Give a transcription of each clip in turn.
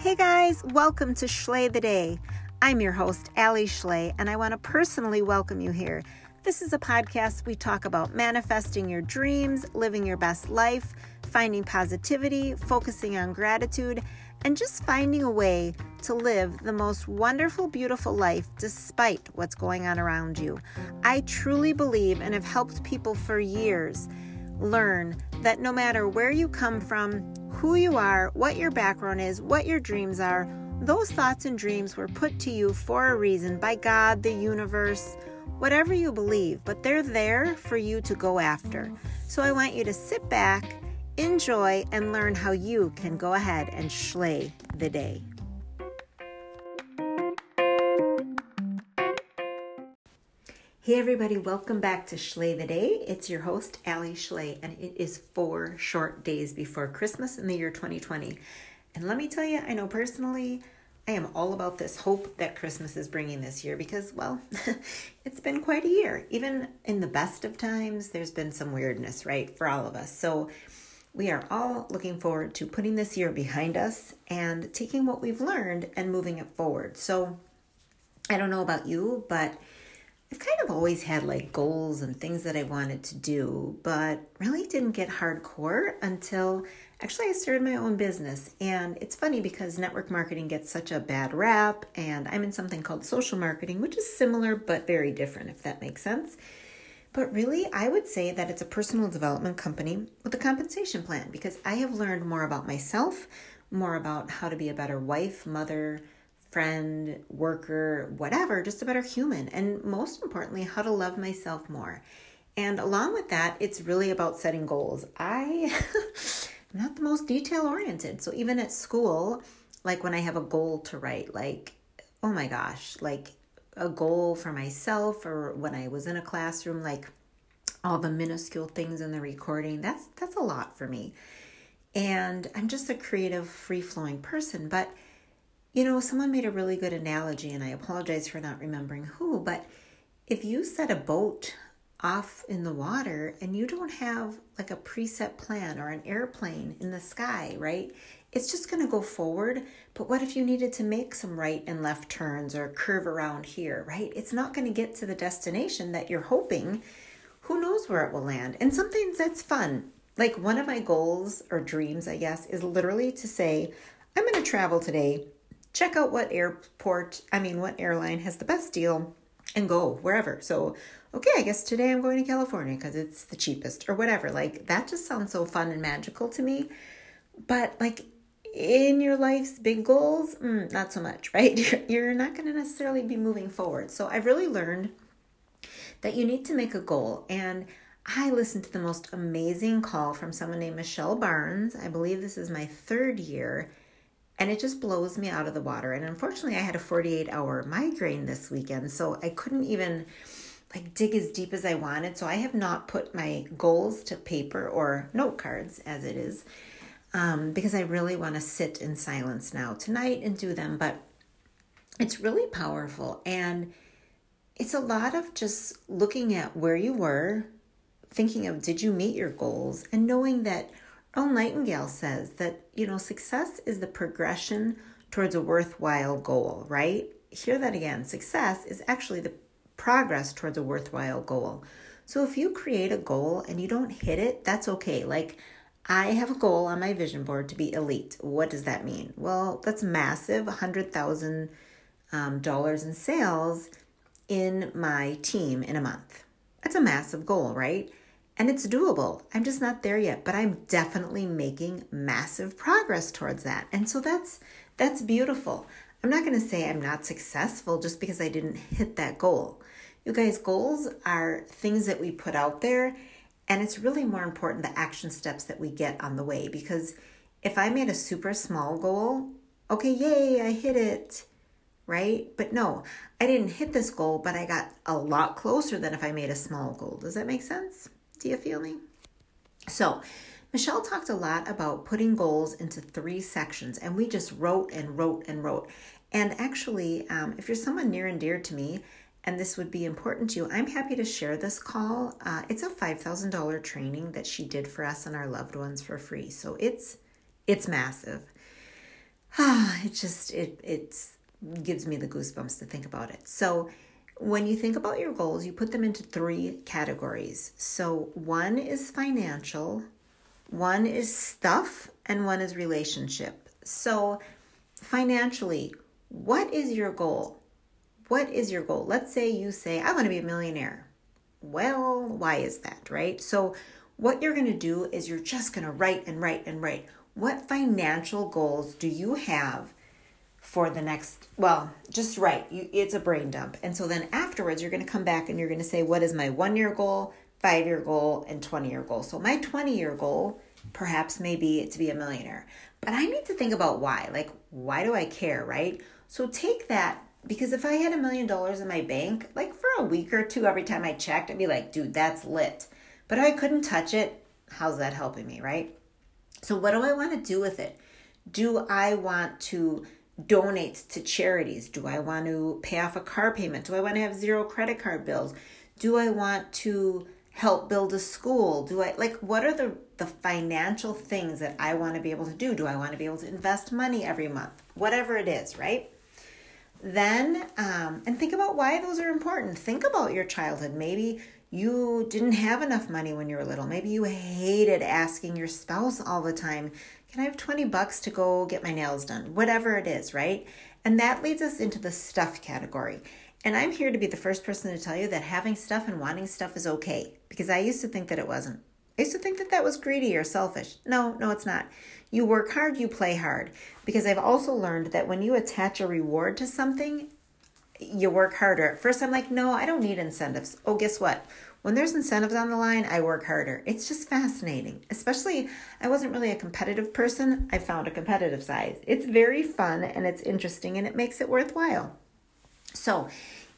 Hey guys, welcome to Schley the Day. I'm your host, Alli Schley, and I want to personally welcome you here. This is a podcast we talk about manifesting your dreams, living your best life, finding positivity, focusing on gratitude, and just finding a way to live the most wonderful, beautiful life despite what's going on around you. I truly believe and have helped people for years learn that no matter where you come from, who you are, what your background is, what your dreams are, those thoughts and dreams were put to you for a reason by God, the universe, whatever you believe, but they're there for you to go after. So I want you to sit back, enjoy, and learn how you can go ahead and schley the day. Hey everybody, welcome back to Schley the Day. It's your host, Alli Schley, and it is four short days before Christmas in the year 2020. And let me tell you, I know personally, I am all about this hope that Christmas is bringing this year because, well, it's been quite a year. Even in the best of times, there's been some weirdness, right, for all of us. So we are all looking forward to putting this year behind us and taking what we've learned and moving it forward. So I don't know about you, but I've kind of always had like goals and things that I wanted to do, but really didn't get hardcore until actually I started my own business. And it's funny because network marketing gets such a bad rap, and I'm in something called social marketing, which is similar but very different, if that makes sense. But really, I would say that it's a personal development company with a compensation plan because I have learned more about myself, more about how to be a better wife, mother, friend, worker, whatever, just a better human. And most importantly, how to love myself more. And along with that, it's really about setting goals. I am not the most detail oriented. So even at school, like when I have a goal to write, like, oh my gosh, like a goal for myself or when I was in a classroom, like all the minuscule things in the recording, that's that's a lot for me. And I'm just a creative, free-flowing person, but you know, someone made a really good analogy, and I apologize for not remembering who, but if you set a boat off in the water and you don't have like a preset plan or an airplane in the sky, right? It's just going to go forward. But what if you needed to make some right and left turns or curve around here, right? It's not going to get to the destination that you're hoping. Who knows where it will land? And sometimes that's fun. Like one of my goals or dreams, I guess, is literally to say, I'm going to travel today check out what airport, I mean, what airline has the best deal and go wherever. So, okay, I guess today I'm going to California because it's the cheapest or whatever. Like, that just sounds so fun and magical to me. But, like, in your life's big goals, mm, not so much, right? You're, you're not going to necessarily be moving forward. So, I've really learned that you need to make a goal. And I listened to the most amazing call from someone named Michelle Barnes. I believe this is my third year and it just blows me out of the water. And unfortunately, I had a 48 hour migraine this weekend, so I couldn't even like dig as deep as I wanted. So I have not put my goals to paper or note cards as it is um, because I really want to sit in silence now tonight and do them. But it's really powerful and it's a lot of just looking at where you were, thinking of did you meet your goals, and knowing that Earl Nightingale says that, you know, success is the progression towards a worthwhile goal, right? Hear that again. Success is actually the progress towards a worthwhile goal. So if you create a goal and you don't hit it, that's okay. Like, I have a goal on my vision board to be elite. What does that mean? Well, that's massive $100,000 um, in sales in my team in a month. That's a massive goal, right? And it's doable. I'm just not there yet, but I'm definitely making massive progress towards that. And so that's that's beautiful. I'm not going to say I'm not successful just because I didn't hit that goal. You guys, goals are things that we put out there, and it's really more important the action steps that we get on the way because if I made a super small goal, okay, yay, I hit it, right? But no, I didn't hit this goal, but I got a lot closer than if I made a small goal. Does that make sense? Do you feel me? So, Michelle talked a lot about putting goals into three sections, and we just wrote and wrote and wrote. And actually, um, if you're someone near and dear to me, and this would be important to you, I'm happy to share this call. Uh, it's a $5,000 training that she did for us and our loved ones for free. So it's it's massive. ah, it just it it's gives me the goosebumps to think about it. So when you think about your goals, you put them into three categories. So one is financial, one is stuff, and one is relationship. So financially, what is your goal? What is your goal? Let's say you say, I want to be a millionaire. Well, why is that, right? So, what you're going to do is you're just going to write and write and write. What financial goals do you have for the next well just write you it's a brain dump and so then afterwards you're going to come back and you're going to say what is my one year goal five year goal and 20 year goal so my 20 year goal perhaps may be to be a millionaire but i need to think about why like why do i care right so take that because if I had a million dollars in my bank, like for a week or two, every time I checked, I'd be like, dude, that's lit. But I couldn't touch it. How's that helping me, right? So, what do I want to do with it? Do I want to donate to charities? Do I want to pay off a car payment? Do I want to have zero credit card bills? Do I want to help build a school? Do I like what are the the financial things that I want to be able to do? Do I want to be able to invest money every month? Whatever it is, right? then um, and think about why those are important think about your childhood maybe you didn't have enough money when you were little maybe you hated asking your spouse all the time can i have 20 bucks to go get my nails done whatever it is right and that leads us into the stuff category and i'm here to be the first person to tell you that having stuff and wanting stuff is okay because i used to think that it wasn't I used to think that that was greedy or selfish. No, no, it's not. You work hard, you play hard. Because I've also learned that when you attach a reward to something, you work harder. At first, I'm like, no, I don't need incentives. Oh, guess what? When there's incentives on the line, I work harder. It's just fascinating. Especially, I wasn't really a competitive person. I found a competitive side. It's very fun and it's interesting and it makes it worthwhile. So,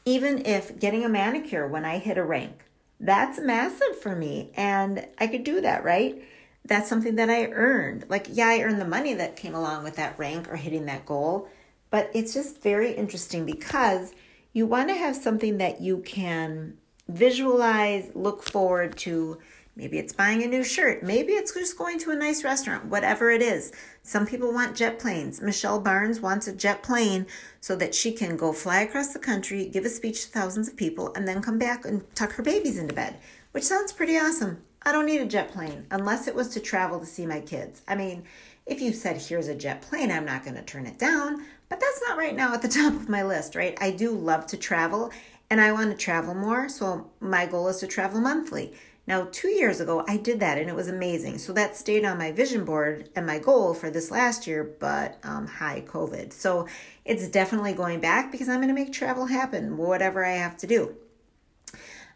even if getting a manicure when I hit a rank, that's massive for me. And I could do that, right? That's something that I earned. Like, yeah, I earned the money that came along with that rank or hitting that goal. But it's just very interesting because you want to have something that you can visualize, look forward to, Maybe it's buying a new shirt. Maybe it's just going to a nice restaurant, whatever it is. Some people want jet planes. Michelle Barnes wants a jet plane so that she can go fly across the country, give a speech to thousands of people, and then come back and tuck her babies into bed, which sounds pretty awesome. I don't need a jet plane unless it was to travel to see my kids. I mean, if you said, here's a jet plane, I'm not going to turn it down, but that's not right now at the top of my list, right? I do love to travel and I want to travel more, so my goal is to travel monthly. Now, two years ago, I did that and it was amazing. So that stayed on my vision board and my goal for this last year, but um, high COVID. So it's definitely going back because I'm going to make travel happen, whatever I have to do.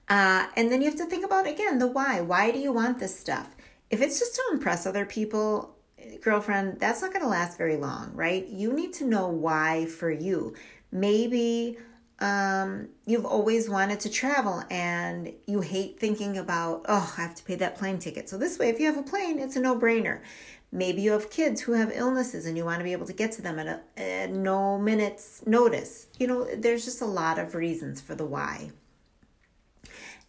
Uh, and then you have to think about again the why. Why do you want this stuff? If it's just to impress other people, girlfriend, that's not going to last very long, right? You need to know why for you. Maybe um, you've always wanted to travel and you hate thinking about, oh, I have to pay that plane ticket. So, this way, if you have a plane, it's a no brainer. Maybe you have kids who have illnesses and you want to be able to get to them at, a, at no minutes notice. You know, there's just a lot of reasons for the why.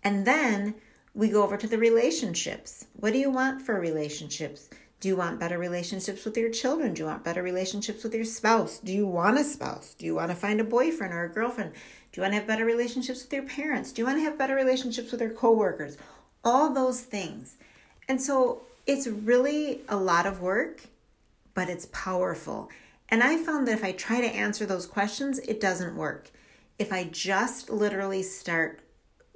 And then we go over to the relationships. What do you want for relationships? Do you want better relationships with your children? Do you want better relationships with your spouse? Do you want a spouse? Do you want to find a boyfriend or a girlfriend? Do you want to have better relationships with your parents? Do you want to have better relationships with your coworkers? All those things. And so it's really a lot of work, but it's powerful. And I found that if I try to answer those questions, it doesn't work. If I just literally start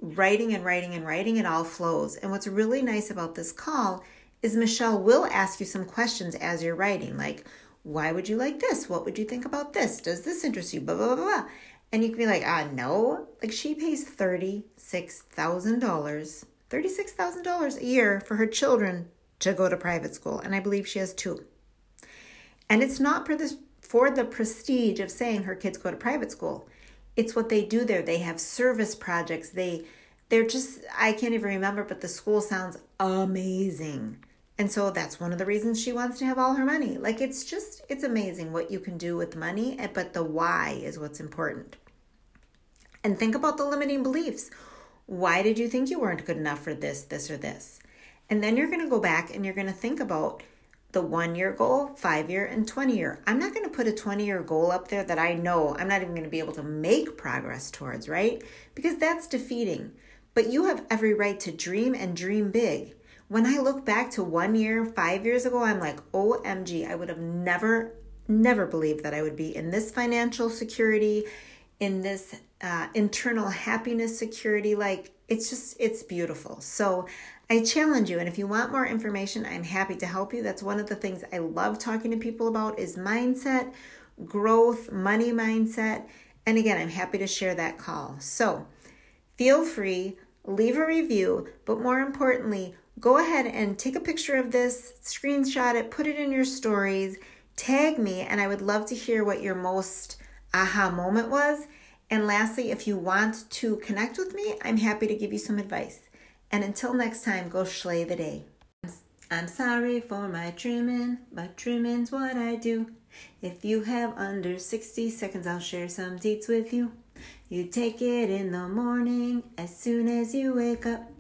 writing and writing and writing, it all flows. And what's really nice about this call is Michelle will ask you some questions as you're writing, like, why would you like this? What would you think about this? Does this interest you? Blah, blah, blah, blah. And you can be like, ah, no. Like, she pays $36,000, $36,000 a year for her children to go to private school. And I believe she has two. And it's not for this for the prestige of saying her kids go to private school. It's what they do there. They have service projects. They they're just I can't even remember, but the school sounds amazing. And so that's one of the reasons she wants to have all her money. Like it's just, it's amazing what you can do with money, eh, but the why is what's important. And think about the limiting beliefs. Why did you think you weren't good enough for this, this, or this? And then you're going to go back and you're going to think about the one year goal, five year, and 20 year. I'm not going to put a 20 year goal up there that I know I'm not even going to be able to make progress towards, right? Because that's defeating. But you have every right to dream and dream big. When I look back to one year, five years ago, I'm like, OMG, I would have never, never believed that I would be in this financial security, in this uh, internal happiness security. Like, it's just, it's beautiful. So, I challenge you and if you want more information, I'm happy to help you. That's one of the things I love talking to people about is mindset, growth, money mindset. And again, I'm happy to share that call. So, feel free, leave a review, but more importantly, go ahead and take a picture of this, screenshot it, put it in your stories, tag me, and I would love to hear what your most aha moment was. And lastly, if you want to connect with me, I'm happy to give you some advice. And until next time, go slay the day. I'm sorry for my trimming, but trimming's what I do. If you have under 60 seconds, I'll share some deets with you. You take it in the morning as soon as you wake up.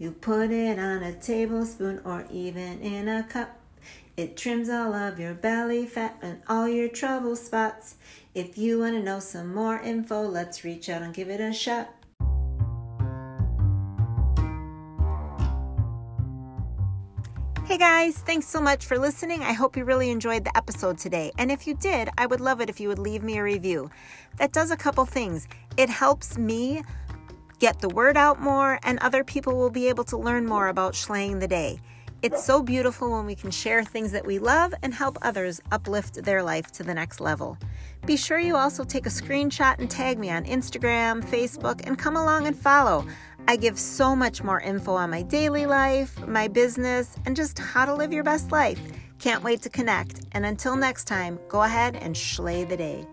You put it on a tablespoon or even in a cup. It trims all of your belly fat and all your trouble spots. If you want to know some more info, let's reach out and give it a shot. Hey guys, thanks so much for listening. I hope you really enjoyed the episode today. And if you did, I would love it if you would leave me a review. That does a couple things. It helps me get the word out more, and other people will be able to learn more about slaying the day. It's so beautiful when we can share things that we love and help others uplift their life to the next level. Be sure you also take a screenshot and tag me on Instagram, Facebook, and come along and follow. I give so much more info on my daily life, my business, and just how to live your best life. Can't wait to connect. And until next time, go ahead and slay the day.